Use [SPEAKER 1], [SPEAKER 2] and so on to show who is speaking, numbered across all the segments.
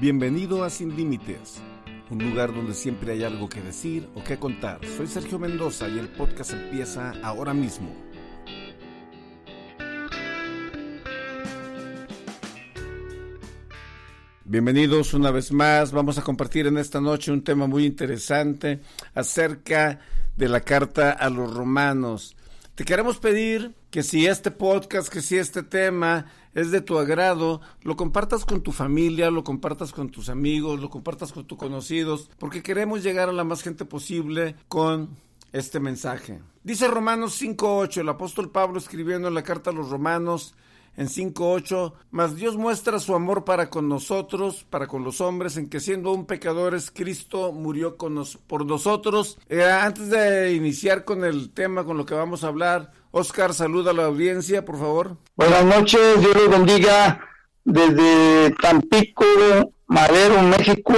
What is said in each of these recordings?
[SPEAKER 1] Bienvenido a Sin Límites, un lugar donde siempre hay algo que decir o que contar. Soy Sergio Mendoza y el podcast empieza ahora mismo. Bienvenidos una vez más. Vamos a compartir en esta noche un tema muy interesante acerca de la carta a los romanos. Te queremos pedir que si este podcast, que si este tema es de tu agrado, lo compartas con tu familia, lo compartas con tus amigos, lo compartas con tus conocidos, porque queremos llegar a la más gente posible con este mensaje. Dice Romanos 5.8, el apóstol Pablo escribiendo en la carta a los romanos, en 5.8, mas Dios muestra su amor para con nosotros, para con los hombres, en que siendo un pecadores, Cristo murió por nosotros. Eh, antes de iniciar con el tema, con lo que vamos a hablar, Oscar, saluda a la audiencia, por favor.
[SPEAKER 2] Buenas noches, Dios los bendiga desde Tampico, Madero, México,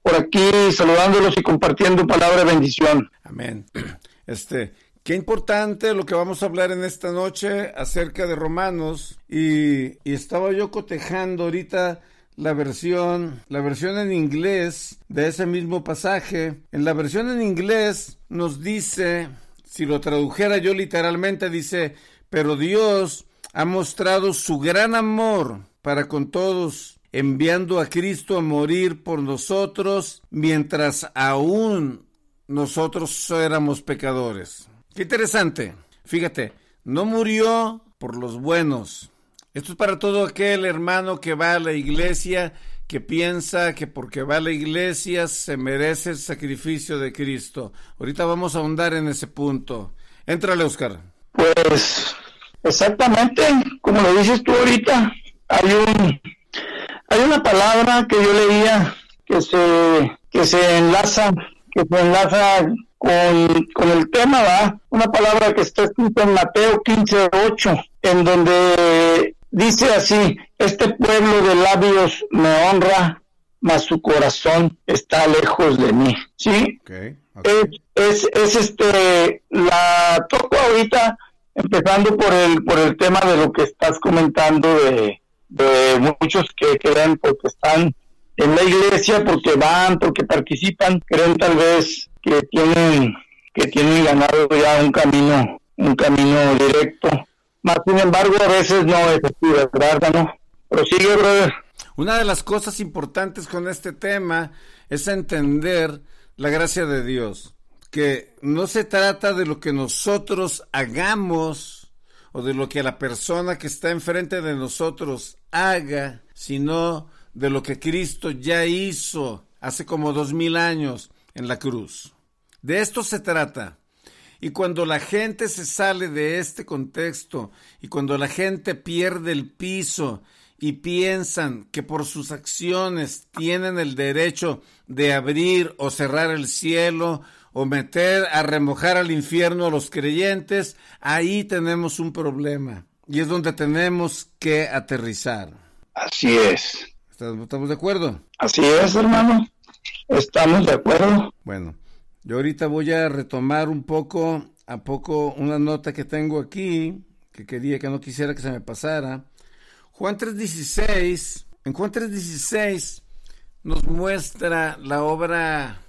[SPEAKER 2] por aquí saludándolos y compartiendo palabra de bendición.
[SPEAKER 1] Amén. Este, Qué importante lo que vamos a hablar en esta noche acerca de Romanos y, y, estaba yo cotejando ahorita la versión, la versión en inglés de ese mismo pasaje. En la versión en inglés nos dice, si lo tradujera yo literalmente, dice, pero Dios ha mostrado su gran amor para con todos, enviando a Cristo a morir por nosotros mientras aún nosotros éramos pecadores. Qué interesante. Fíjate, no murió por los buenos. Esto es para todo aquel hermano que va a la iglesia, que piensa que porque va a la iglesia se merece el sacrificio de Cristo. Ahorita vamos a ahondar en ese punto. Éntrale, Oscar.
[SPEAKER 2] Pues exactamente, como lo dices tú ahorita, hay un hay una palabra que yo leía que se que se enlaza que se enlaza con, con el tema, va una palabra que está escrita en Mateo 15, 8, en donde dice así, este pueblo de labios me honra, mas su corazón está lejos de mí, ¿sí?
[SPEAKER 1] Okay, okay.
[SPEAKER 2] Es, es, es, este, la toco ahorita, empezando por el, por el tema de lo que estás comentando de, de muchos que creen porque están en la iglesia, porque van, porque participan, creen tal vez que tienen que tienen ganado ya un camino un camino directo sin embargo a veces no así verdad no prosigue brother
[SPEAKER 1] una de las cosas importantes con este tema es entender la gracia de Dios que no se trata de lo que nosotros hagamos o de lo que la persona que está enfrente de nosotros haga sino de lo que Cristo ya hizo hace como dos mil años en la cruz. De esto se trata. Y cuando la gente se sale de este contexto y cuando la gente pierde el piso y piensan que por sus acciones tienen el derecho de abrir o cerrar el cielo o meter a remojar al infierno a los creyentes, ahí tenemos un problema y es donde tenemos que aterrizar.
[SPEAKER 2] Así es.
[SPEAKER 1] ¿Estamos de acuerdo?
[SPEAKER 2] Así es, hermano. Estamos de acuerdo.
[SPEAKER 1] Bueno, yo ahorita voy a retomar un poco a poco una nota que tengo aquí, que quería que no quisiera que se me pasara. Juan 3.16, en Juan 3.16 nos muestra la obra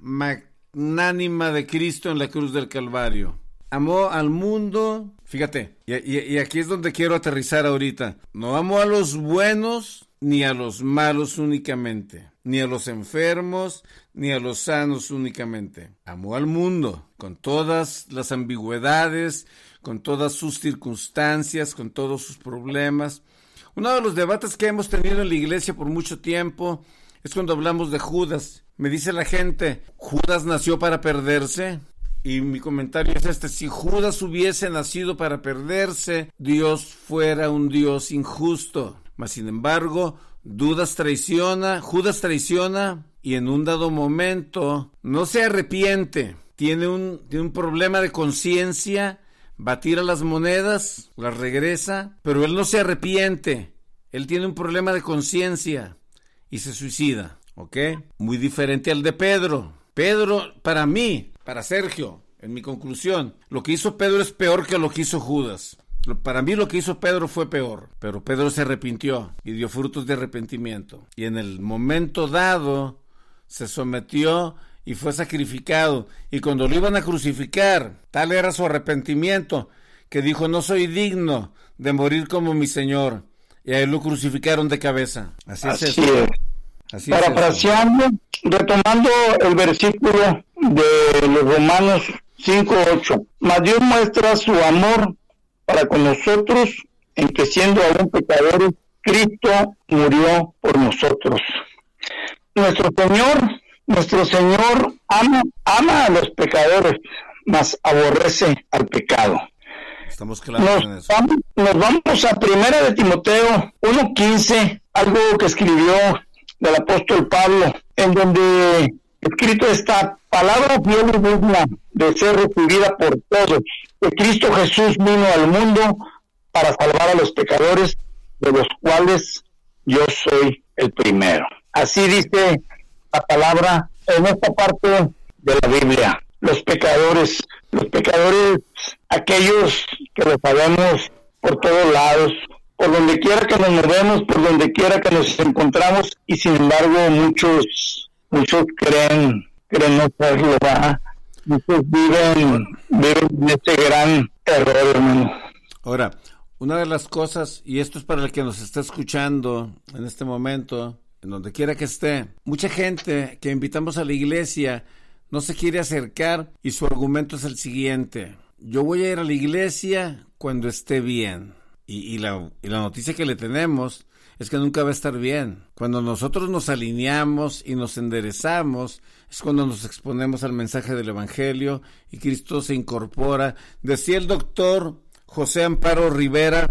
[SPEAKER 1] magnánima de Cristo en la cruz del Calvario. Amó al mundo, fíjate, y, aquí es donde quiero aterrizar ahorita. No amó a los buenos ni a los malos únicamente, ni a los enfermos, ni a los sanos únicamente. Amó al mundo, con todas las ambigüedades, con todas sus circunstancias, con todos sus problemas. Uno de los debates que hemos tenido en la iglesia por mucho tiempo es cuando hablamos de Judas. Me dice la gente, ¿Judas nació para perderse? Y mi comentario es este, si Judas hubiese nacido para perderse, Dios fuera un Dios injusto. Mas sin embargo, Dudas traiciona, Judas traiciona y en un dado momento no se arrepiente, tiene un, tiene un problema de conciencia, va a las monedas, las regresa, pero él no se arrepiente, él tiene un problema de conciencia y se suicida, ¿ok? Muy diferente al de Pedro. Pedro, para mí, para Sergio, en mi conclusión, lo que hizo Pedro es peor que lo que hizo Judas. Para mí lo que hizo Pedro fue peor, pero Pedro se arrepintió y dio frutos de arrepentimiento. Y en el momento dado se sometió y fue sacrificado. Y cuando lo iban a crucificar, tal era su arrepentimiento, que dijo, no soy digno de morir como mi Señor. Y ahí lo crucificaron de cabeza. Así, es.
[SPEAKER 2] Así Parafraseando, retomando el versículo de los Romanos 5.8, mas Dios muestra su amor para con nosotros, en que siendo aún pecadores, Cristo murió por nosotros. Nuestro Señor, nuestro Señor ama, ama a los pecadores, mas aborrece al pecado.
[SPEAKER 1] Estamos claros
[SPEAKER 2] nos, Vamos, nos vamos a Primera de Timoteo 1.15, algo que escribió del apóstol Pablo, en donde escrito está palabra fiel y digna de ser recibida por todos, que Cristo Jesús vino al mundo para salvar a los pecadores, de los cuales yo soy el primero. Así dice la palabra en esta parte de la Biblia. Los pecadores, los pecadores, aquellos que lo sabemos por todos lados, por donde quiera que nos movemos, por donde quiera que nos encontramos, y sin embargo muchos, muchos creen, creen no serlo, Muchos viven, viven este gran error, hermano.
[SPEAKER 1] Ahora, una de las cosas, y esto es para el que nos está escuchando en este momento, en donde quiera que esté, mucha gente que invitamos a la iglesia no se quiere acercar y su argumento es el siguiente. Yo voy a ir a la iglesia cuando esté bien. Y, la, y la noticia que le tenemos es que nunca va a estar bien. Cuando nosotros nos alineamos y nos enderezamos, es cuando nos exponemos al mensaje del Evangelio y Cristo se incorpora. Decía el doctor José Amparo Rivera,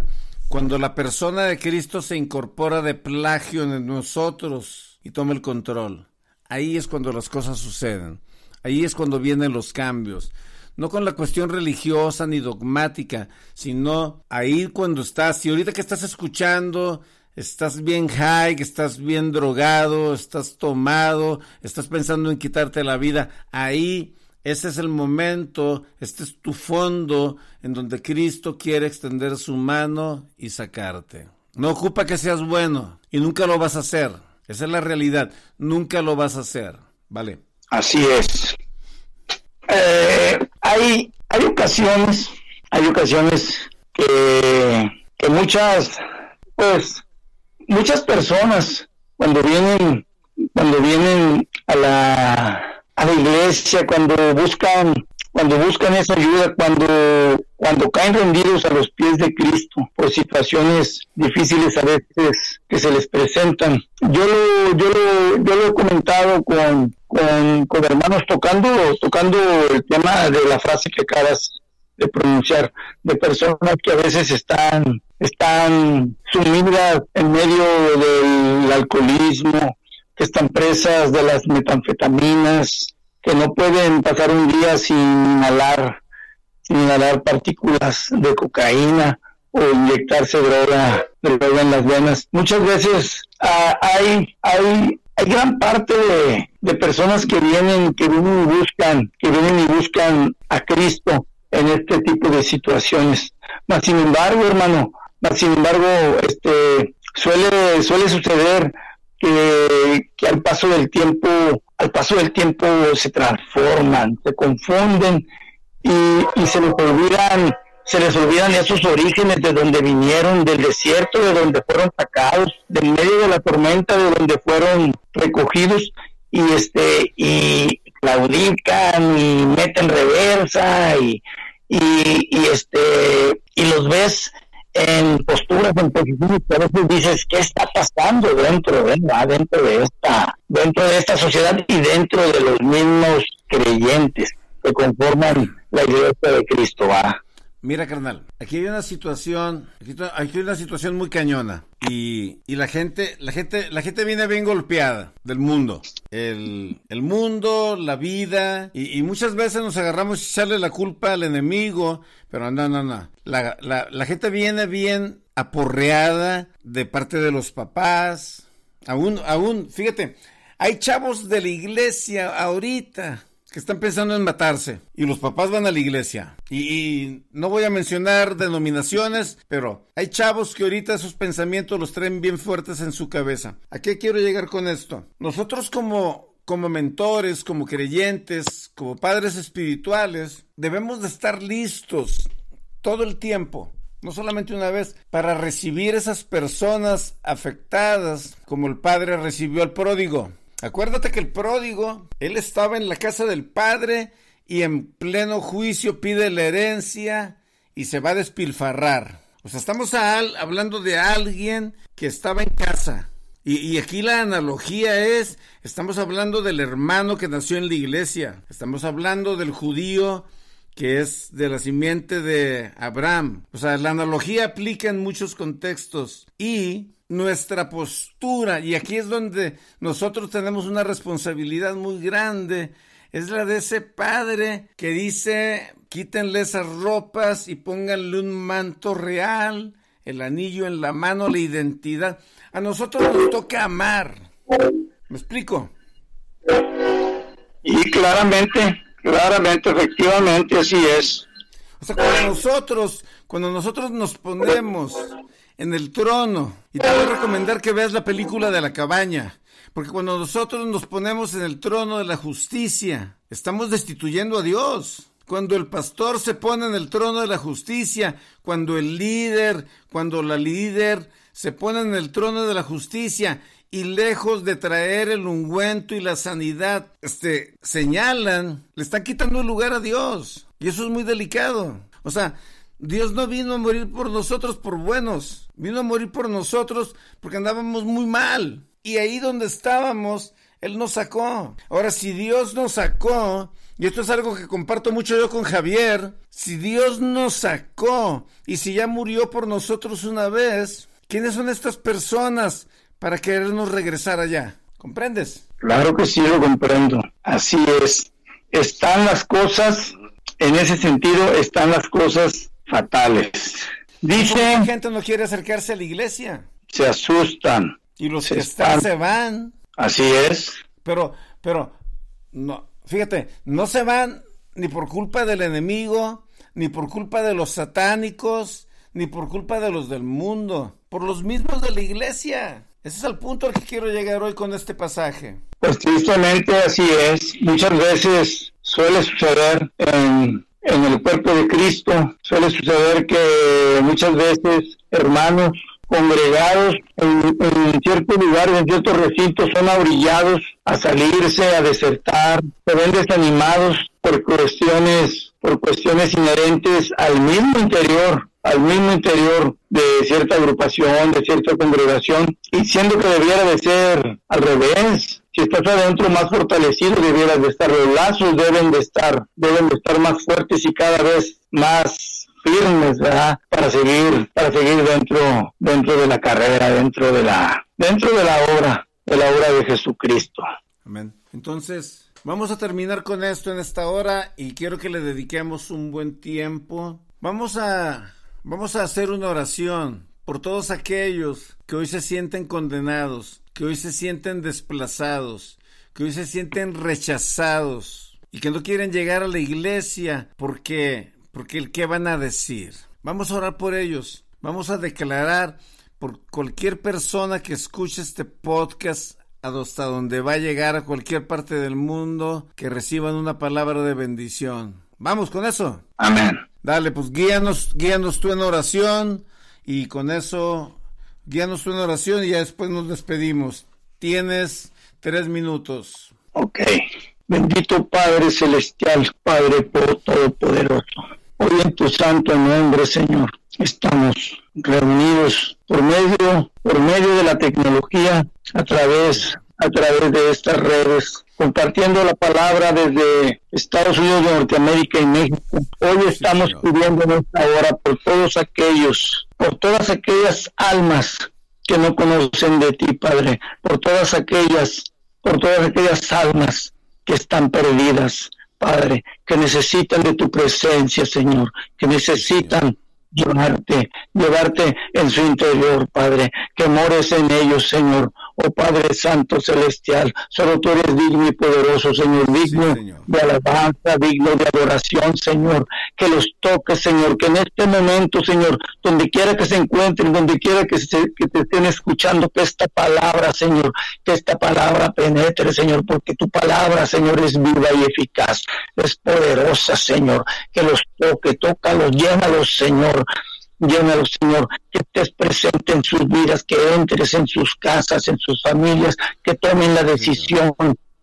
[SPEAKER 1] cuando la persona de Cristo se incorpora de plagio en nosotros y toma el control, ahí es cuando las cosas suceden, ahí es cuando vienen los cambios. No con la cuestión religiosa ni dogmática, sino ahí cuando estás, y ahorita que estás escuchando estás bien high, estás bien drogado, estás tomado, estás pensando en quitarte la vida, ahí ese es el momento, este es tu fondo en donde Cristo quiere extender su mano y sacarte. No ocupa que seas bueno y nunca lo vas a hacer. Esa es la realidad, nunca lo vas a hacer. ¿Vale?
[SPEAKER 2] Así es. Eh, hay, ocasiones, hay ocasiones que, que muchas, pues, muchas personas cuando vienen cuando vienen a la a la iglesia cuando buscan cuando buscan esa ayuda cuando cuando caen rendidos a los pies de Cristo por situaciones difíciles a veces que se les presentan. Yo lo yo lo, yo lo he comentado con, con, con hermanos tocando tocando el tema de la frase que acabas de pronunciar de personas que a veces están están sumidas en medio del alcoholismo, que están presas de las metanfetaminas, que no pueden pasar un día sin inhalar, sin inhalar partículas de cocaína o inyectarse droga, droga en las venas. Muchas veces ah, hay, hay, hay gran parte de, de personas que vienen, que vienen y buscan, que vienen y buscan a Cristo en este tipo de situaciones. Mas, sin embargo, hermano, sin embargo, este, suele, suele suceder que, al paso del tiempo, al paso del tiempo se transforman, se confunden y, se les olvidan, se les olvidan esos orígenes de donde vinieron, del desierto, de donde fueron sacados, del medio de la tormenta, de donde fueron recogidos y este y claudican y meten reversa y, y, y este y los ves en posturas, en posiciones que a dices, ¿qué está pasando dentro, de, dentro de esta, dentro de esta sociedad y dentro de los mismos creyentes? que conforman la iglesia de Cristo. ¿va?
[SPEAKER 1] Mira, carnal, aquí hay una situación, aquí, hay una situación muy cañona y, y, la gente, la gente, la gente viene bien golpeada del mundo, el, el mundo, la vida y, y, muchas veces nos agarramos y echarle la culpa al enemigo, pero no, no, no, la, la, la gente viene bien aporreada de parte de los papás, aún, aún, fíjate, hay chavos de la iglesia ahorita que están pensando en matarse y los papás van a la iglesia. Y, no voy a mencionar denominaciones, pero hay chavos que ahorita esos pensamientos los traen bien fuertes en su cabeza. ¿A qué quiero llegar con esto? Nosotros como como mentores, como creyentes, como padres espirituales, debemos de estar listos todo el tiempo, no solamente una vez, para recibir esas personas afectadas como el padre recibió al pródigo. Acuérdate que el pródigo, él estaba en la casa del padre y en pleno juicio pide la herencia y se va a despilfarrar. O sea, estamos hablando de alguien que estaba en casa. Y, y, aquí la analogía es, estamos hablando del hermano que nació en la iglesia, estamos hablando del judío que es de la simiente de Abraham. O sea, la analogía aplica en muchos contextos. Y nuestra postura, y aquí es donde nosotros tenemos una responsabilidad muy grande, es la de ese padre que dice, quítenle esas ropas y pónganle un manto real, el anillo en la mano, la identidad. A nosotros nos toca amar. ¿Me explico?
[SPEAKER 2] Y claramente, claramente, efectivamente, así es.
[SPEAKER 1] O sea, cuando nosotros, cuando nosotros nos ponemos en el trono. Y te voy a recomendar que veas la película de la cabaña. Porque cuando nosotros nos ponemos en el trono de la justicia, estamos destituyendo a Dios. Cuando el pastor se pone en el trono de la justicia, cuando el líder, cuando la líder se pone en el trono de la justicia y lejos de traer el ungüento y la sanidad, este, señalan, le están quitando el lugar a Dios. Y eso es muy delicado. O sea, Dios no vino a morir por nosotros por buenos, vino a morir por nosotros porque andábamos muy mal. Y ahí donde estábamos, Él nos sacó. Ahora, si Dios nos sacó, y esto es algo que comparto mucho yo con Javier, si Dios nos sacó y si ya murió por nosotros una vez, ¿quiénes son estas personas para querernos regresar allá? ¿Comprendes?
[SPEAKER 2] Claro que sí, lo comprendo. Así es. Están las cosas, en ese sentido, están las cosas fatales. Dice...
[SPEAKER 1] La gente no quiere acercarse a la iglesia.
[SPEAKER 2] Se asustan.
[SPEAKER 1] Y los que están, se van.
[SPEAKER 2] Así es.
[SPEAKER 1] Pero, pero, no, fíjate, no se van ni por culpa del enemigo, ni por culpa de los satánicos, ni por culpa de los del mundo, por los mismos de la iglesia. Ese es el punto al que quiero llegar hoy con este pasaje.
[SPEAKER 2] Pues tristemente así es. Muchas veces suele suceder en en el cuerpo de Cristo. Suele suceder que muchas veces hermanos congregados en, en ciertos lugares, en ciertos recintos, son abrillados a salirse, a desertar, se ven desanimados por cuestiones, por cuestiones inherentes al mismo interior, al mismo interior de cierta agrupación, de cierta congregación, y siendo que debiera de ser al revés, si estás adentro más fortalecido debieras de estar, los lazos deben de estar, deben de estar más fuertes y cada vez más firmes, ¿verdad? Para seguir, para seguir dentro, dentro de la carrera, dentro de la, dentro de la obra, de la obra de Jesucristo.
[SPEAKER 1] Amén. Entonces, vamos a terminar con esto en esta hora y quiero que le dediquemos un buen tiempo. Vamos a, vamos a hacer una oración por todos aquellos que hoy se sienten condenados, que hoy se sienten desplazados, que hoy se sienten rechazados y que no quieren llegar a la iglesia porque porque el qué van a decir. Vamos a orar por ellos. Vamos a declarar por cualquier persona que escuche este podcast hasta donde va a llegar a cualquier parte del mundo que reciban una palabra de bendición. Vamos con eso.
[SPEAKER 2] Amén.
[SPEAKER 1] Dale, pues guíanos, guíanos tú en oración y con eso Guíanos una oración y ya después nos despedimos. Tienes tres minutos.
[SPEAKER 2] Ok. Bendito Padre Celestial, Padre Todopoderoso. Hoy en tu santo nombre, Señor, estamos reunidos por medio, por medio de la tecnología, a través, a través de estas redes compartiendo la palabra desde Estados Unidos de Norteamérica y México. Hoy estamos pidiendo en esta hora por todos aquellos, por todas aquellas almas que no conocen de ti, Padre, por todas aquellas, por todas aquellas almas que están perdidas, Padre, que necesitan de tu presencia, Señor, que necesitan llevarte, llevarte en su interior, Padre, que mores en ellos, Señor. Oh Padre Santo Celestial, solo tú eres digno y poderoso, Señor, digno de alabanza, digno de adoración, Señor. Que los toques, Señor, que en este momento, Señor, donde quiera que se encuentren, donde quiera que, que te estén escuchando, que esta palabra, Señor, que esta palabra penetre, Señor, porque tu palabra, Señor, es viva y eficaz, es poderosa, Señor. Que los toque, tócalos, llénalos, Señor Llénalos, Señor, que estés presente en sus vidas, que entres en sus casas, en sus familias, que tomen la decisión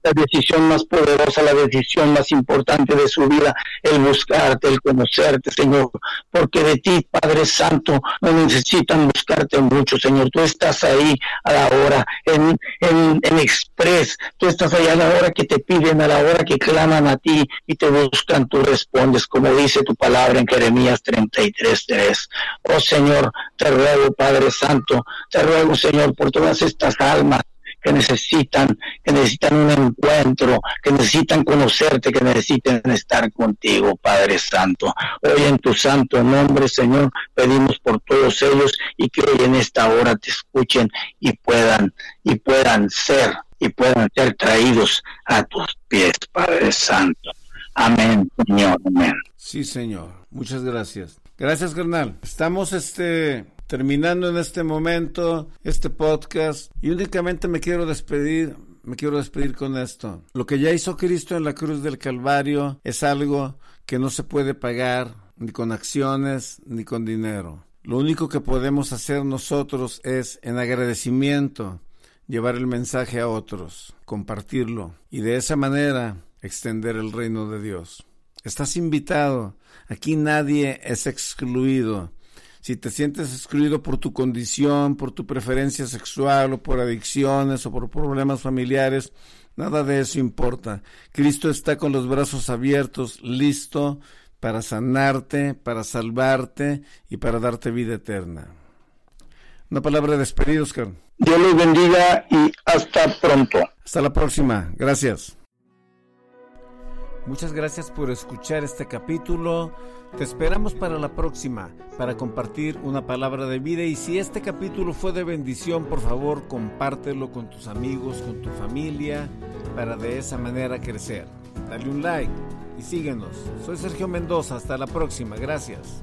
[SPEAKER 2] la decisión más poderosa, la decisión más importante de su vida, el buscarte, el conocerte, Señor, porque de ti, Padre Santo, no necesitan buscarte mucho, Señor. Tú estás ahí a la hora, en, en, en express, tú estás ahí a la hora que te piden, a la hora que claman a ti y te buscan, tú respondes, como dice tu palabra en Jeremías 33, 3. Oh Señor, te ruego, Padre Santo, te ruego, Señor, por todas estas almas que necesitan, que necesitan un encuentro, que necesitan conocerte, que necesitan estar contigo, Padre Santo. Hoy en tu santo nombre, Señor, pedimos por todos ellos y que hoy en esta hora te escuchen y puedan, y puedan ser, y puedan ser traídos a tus pies, Padre Santo. Amén, Señor, amén.
[SPEAKER 1] Sí, Señor. Muchas gracias. Gracias, carnal. Estamos este terminando en este momento este podcast y únicamente me quiero despedir me quiero despedir con esto. Lo que ya hizo Cristo en la cruz del Calvario es algo que no se puede pagar ni con acciones ni con dinero. Lo único que podemos hacer nosotros es, en agradecimiento, llevar el mensaje a otros, compartirlo y de esa manera extender el reino de Dios. Estás invitado. Aquí nadie es excluido si te sientes excluido por tu condición, por tu preferencia sexual o por adicciones o por problemas familiares, nada de eso importa. Cristo está con los brazos abiertos, listo para sanarte, para salvarte y para darte vida eterna. Una palabra de despedida, Oscar.
[SPEAKER 2] Dios los bendiga y hasta pronto.
[SPEAKER 1] Hasta la próxima. Gracias. Muchas gracias por escuchar este capítulo. Te esperamos para la próxima, para compartir una palabra de vida y si este capítulo fue de bendición, por favor compártelo con tus amigos, con tu familia, para de esa manera crecer. Dale un like y síguenos. Soy Sergio Mendoza, hasta la próxima, gracias.